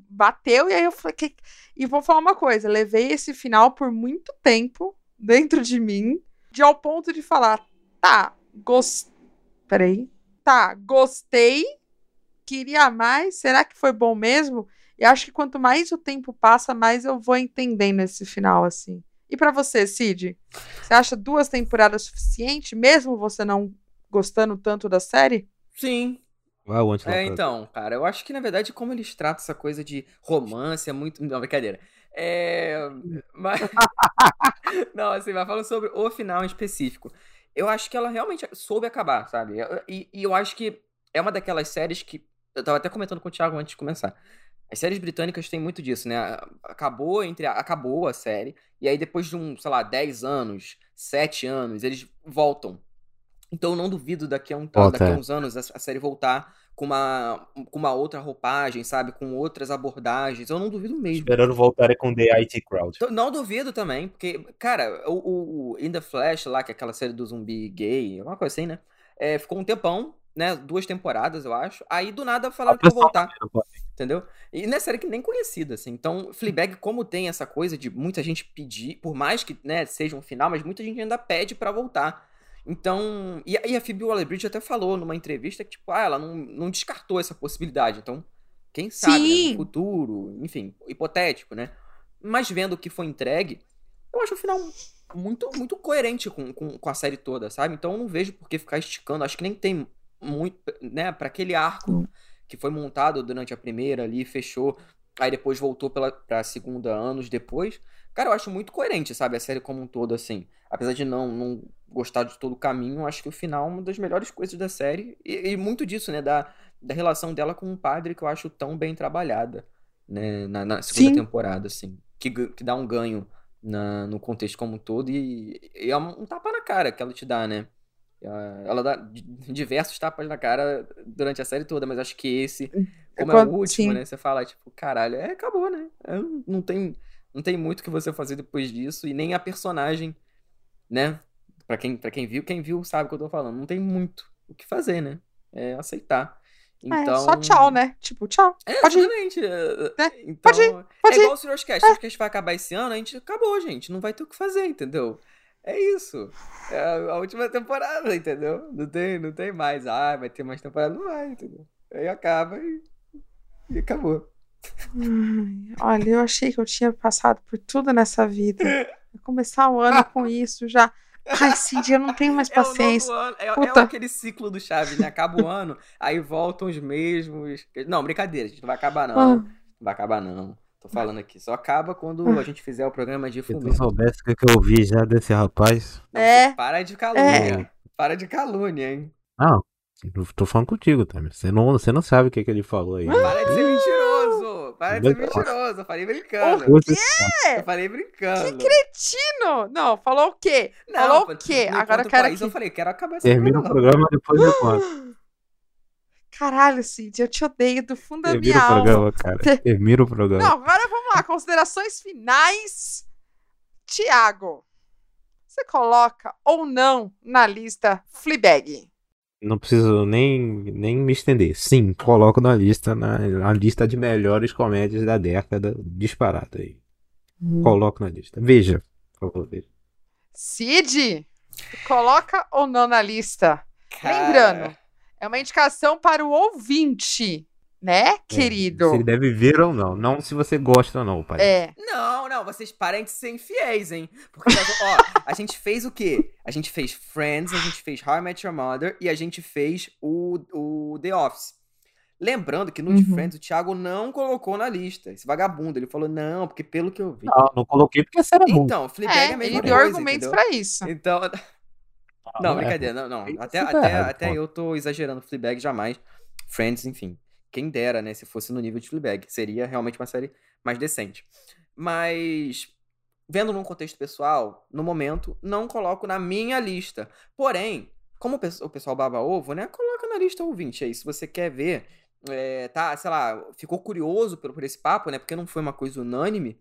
bateu, e aí eu falei, que... e vou falar uma coisa, levei esse final por muito tempo dentro de mim, de ao ponto de falar, tá, gostei, peraí, tá, gostei, queria mais, será que foi bom mesmo? E acho que quanto mais o tempo passa, mais eu vou entendendo esse final, assim. E para você, Cid? Você acha duas temporadas suficiente, mesmo você não gostando tanto da série? Sim. Ah, é, então, cara, eu acho que na verdade, como eles tratam essa coisa de romance, é muito. Não, brincadeira. É. Mas... [LAUGHS] não, assim, mas falando sobre o final em específico. Eu acho que ela realmente soube acabar, sabe? E, e eu acho que é uma daquelas séries que. Eu tava até comentando com o Thiago antes de começar. As séries britânicas têm muito disso, né? Acabou entre acabou a série e aí depois de um, sei lá, 10 anos, 7 anos, eles voltam. Então eu não duvido daqui a, um, daqui a é. uns anos a, série voltar com uma, com uma outra roupagem, sabe? Com outras abordagens. Eu não duvido mesmo. Esperando voltarem com The IT Crowd. Não duvido também, porque, cara, o, o In The Flash lá, que é aquela série do zumbi gay, uma coisa assim, né? É, ficou um tempão né? Duas temporadas, eu acho. Aí do nada falaram que ia voltar. Entendeu? E não é série que nem conhecida, assim. Então, Fleabag, como tem essa coisa de muita gente pedir, por mais que né, seja um final, mas muita gente ainda pede para voltar. Então. E, e a Phoebe Waller-Bridge até falou numa entrevista que, tipo, ah, ela não, não descartou essa possibilidade. Então, quem sabe, né, no futuro, enfim, hipotético, né? Mas vendo o que foi entregue, eu acho o final muito, muito coerente com, com, com a série toda, sabe? Então eu não vejo por que ficar esticando. Acho que nem tem muito, né, para aquele arco que foi montado durante a primeira ali, fechou, aí depois voltou pela, pra segunda anos depois. Cara, eu acho muito coerente, sabe, a série como um todo, assim. Apesar de não, não gostar de todo o caminho, acho que o final é uma das melhores coisas da série. E, e muito disso, né, da, da relação dela com o padre, que eu acho tão bem trabalhada, né, na, na segunda Sim. temporada, assim. Que, que dá um ganho na, no contexto como um todo e, e é um, um tapa na cara que ela te dá, né? Ela dá diversos tapas na cara durante a série toda, mas acho que esse, hum, como é o último, Sim. né? Você fala, tipo, caralho, é, acabou, né? É, não, tem, não tem muito o que você fazer depois disso, e nem a personagem, né? Pra quem, pra quem viu, quem viu sabe o que eu tô falando. Não tem muito o que fazer, né? É aceitar. Então... É, só então tchau, né? Tipo, tchau. É, pode exatamente. Ir. É, então, pode ir, pode é igual ir. o Serious Cast. É. O Cast vai acabar esse ano, a gente acabou, gente. Não vai ter o que fazer, entendeu? É isso. É a, última temporada, entendeu? Não tem, não tem mais. Ah, vai ter mais temporada. Não vai, entendeu? Aí acaba e, e acabou. olha, eu achei que eu tinha passado por tudo nessa vida. [LAUGHS] Vou começar o ano com isso já. Ai, Cid, eu não tenho mais [LAUGHS] paciência. É, é, é, aquele ciclo do Chaves, né? Acaba o ano, aí voltam os mesmos. Não, brincadeira, a gente não vai acabar, não. Ah. Não vai acabar, não. Tô falando aqui. Só acaba quando a gente fizer o programa de fumê. Se tu soubesse o que eu ouvi já desse rapaz. Não, é. Para de calúnia. É. Para de calúnia, hein? Não, tô falando contigo, tá? Você não, você não sabe o que, que ele falou aí. Para de ser mentiroso! Para de ser mentiroso! Eu falei brincando. O quê? Eu falei brincando. Que cretino! Não, falou o quê? Não, falou o quê? Agora eu quero. País. Eu falei, quero acabar essa Termina o programa depois eu conto. [GASPS] [LAUGHS] Caralho, Cid, eu te odeio do fundo da minha alma. Termina o programa, cara. [LAUGHS] Termina o programa. Não, agora vamos lá. Considerações finais. Tiago, você coloca ou não na lista Fleabag? Não preciso nem, nem me estender. Sim, coloco na lista, na, na lista de melhores comédias da década, disparado aí. Hum. Coloco na lista. Veja, por favor, veja. Cid, coloca ou não na lista? Cara... Lembrando, é uma indicação para o ouvinte, né, é, querido? se ele deve ver ou não. Não se você gosta ou não, pai. É. Não, não, vocês parem de ser infiéis, hein? Porque, ó, [LAUGHS] a gente fez o quê? A gente fez Friends, a gente fez How I Met Your Mother e a gente fez o, o The Office. Lembrando que no uhum. Friends o Thiago não colocou na lista. Esse vagabundo. Ele falou, não, porque pelo que eu vi. Não, não coloquei porque essa era Então, Fleabag é, é a mesma ele deu argumentos para isso. Então, não, é, brincadeira, não, não. Até, até, até eu tô exagerando Fleabag jamais. Friends, enfim. Quem dera, né, se fosse no nível de Fleabag. Seria realmente uma série mais decente. Mas, vendo num contexto pessoal, no momento, não coloco na minha lista. Porém, como o pessoal baba ovo, né, coloca na lista ouvinte aí. Se você quer ver, é, tá, sei lá, ficou curioso por, por esse papo, né, porque não foi uma coisa unânime,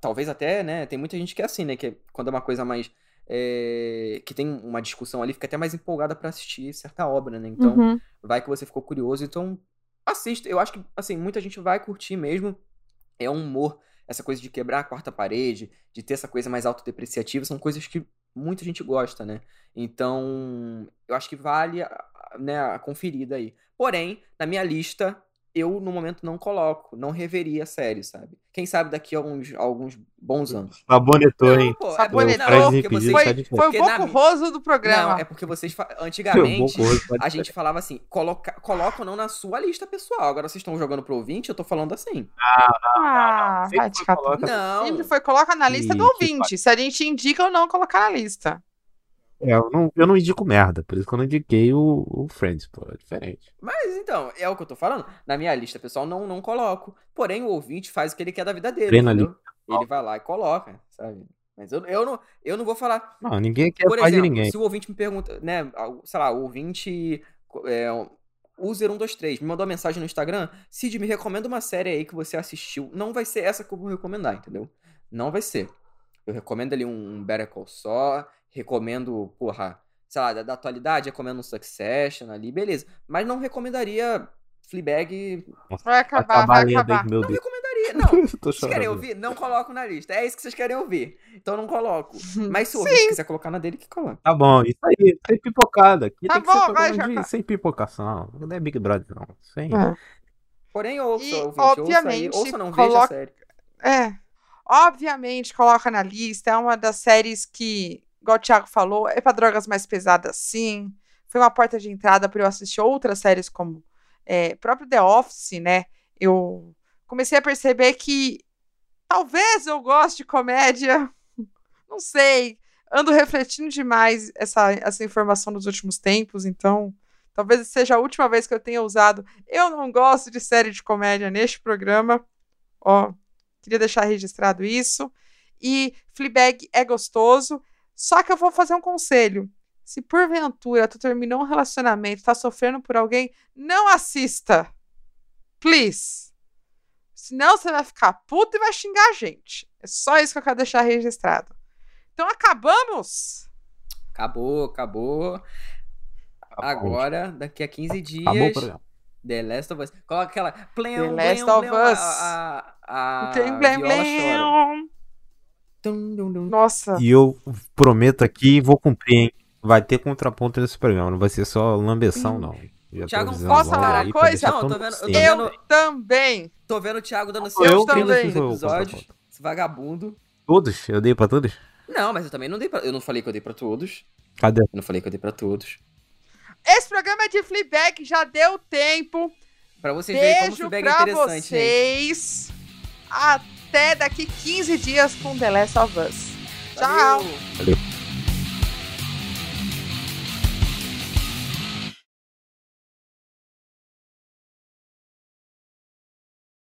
talvez até, né? Tem muita gente que é assim, né? Que é, quando é uma coisa mais. É, que tem uma discussão ali, fica até mais empolgada para assistir certa obra, né? Então, uhum. vai que você ficou curioso, então assista. Eu acho que, assim, muita gente vai curtir mesmo. É um humor, essa coisa de quebrar a quarta parede, de ter essa coisa mais autodepreciativa, são coisas que muita gente gosta, né? Então, eu acho que vale né, a conferida aí. Porém, na minha lista, eu no momento não coloco, não reveria a série, sabe? Quem sabe daqui a alguns, alguns bons anos. Sabonetou, hein? Pô, Sabonetou. É porque vocês, foi, foi o pouco roso do programa. Não, é porque vocês, antigamente, a gente falava assim, coloca, coloca ou não na sua lista pessoal. Agora vocês estão jogando pro ouvinte, eu tô falando assim. Ah, não, ah, não, vai te Não. Sempre foi, coloca na lista do ouvinte. Se a gente indica ou não colocar na lista. É, eu não, eu não indico merda, por isso que eu não indiquei o, o Friends, pô, é diferente. Mas então, é o que eu tô falando. Na minha lista, pessoal, não, não coloco. Porém, o ouvinte faz o que ele quer da vida dele. Ele vai lá e coloca, sabe? Mas eu, eu, não, eu não vou falar. Não, ninguém quer Por exemplo, de ninguém. Se o ouvinte me pergunta, né, sei lá, o ouvinte. É, User123 me mandou uma mensagem no Instagram. Cid, me recomenda uma série aí que você assistiu. Não vai ser essa que eu vou recomendar, entendeu? Não vai ser. Eu recomendo ali um Better Call Saul, recomendo, porra, sei lá, da, da atualidade, recomendo um Succession ali, beleza. Mas não recomendaria Fleabag. Vai acabar, acabar vai acabar. Meu não Deus. recomendaria. [LAUGHS] Não. vocês querem ouvir? Não coloco na lista. É isso que vocês querem ouvir. Então não coloco. [LAUGHS] Mas se o ouvinte quiser colocar na dele, que coloca. Tá bom, isso aí. Sem pipocada. Aqui tá tem bom, vai, de, sem pipocação. Não é Big Brother, não. Sem. É. Porém, ouça, e, ouvinte, obviamente, ouça, aí, ouça não coloca... veja a série. É. Obviamente, coloca na lista. É uma das séries que igual o Thiago falou, é para drogas mais pesadas, sim. Foi uma porta de entrada para eu assistir outras séries como é, próprio The Office, né? Eu comecei a perceber que talvez eu goste de comédia, [LAUGHS] não sei. Ando refletindo demais essa, essa informação nos últimos tempos, então talvez seja a última vez que eu tenha usado. Eu não gosto de série de comédia neste programa. Ó, queria deixar registrado isso. E Fleabag é gostoso. Só que eu vou fazer um conselho. Se porventura tu terminou um relacionamento, tá sofrendo por alguém, não assista. Please. Senão você vai ficar puto e vai xingar a gente. É só isso que eu quero deixar registrado. Então acabamos? Acabou, acabou. Agora, daqui a 15 dias. Acabou The Last of Us. Coloca aquela. Plém, The Last of Us. A, a, a, Tem blém, blém. Nossa. E eu prometo aqui e vou cumprir, hein? Vai ter contraponto nesse programa, não vai ser só lambeção, não. Já Thiago, posso falar uma coisa? Não, tô vendo, eu, tô vendo, eu também. Tô vendo o Thiago dando seu eu também. episódios. Esse vagabundo. Todos? Eu dei pra todos? Não, mas eu também não dei pra. Eu não falei que eu dei pra todos. Cadê? Eu não falei que eu dei pra todos. Esse programa é de Fleabag, já deu tempo. Pra vocês Beijo verem como Fleabag é interessante, vocês. Gente. Até daqui 15 dias com The Last of Us. Tchau! Valeu. Valeu.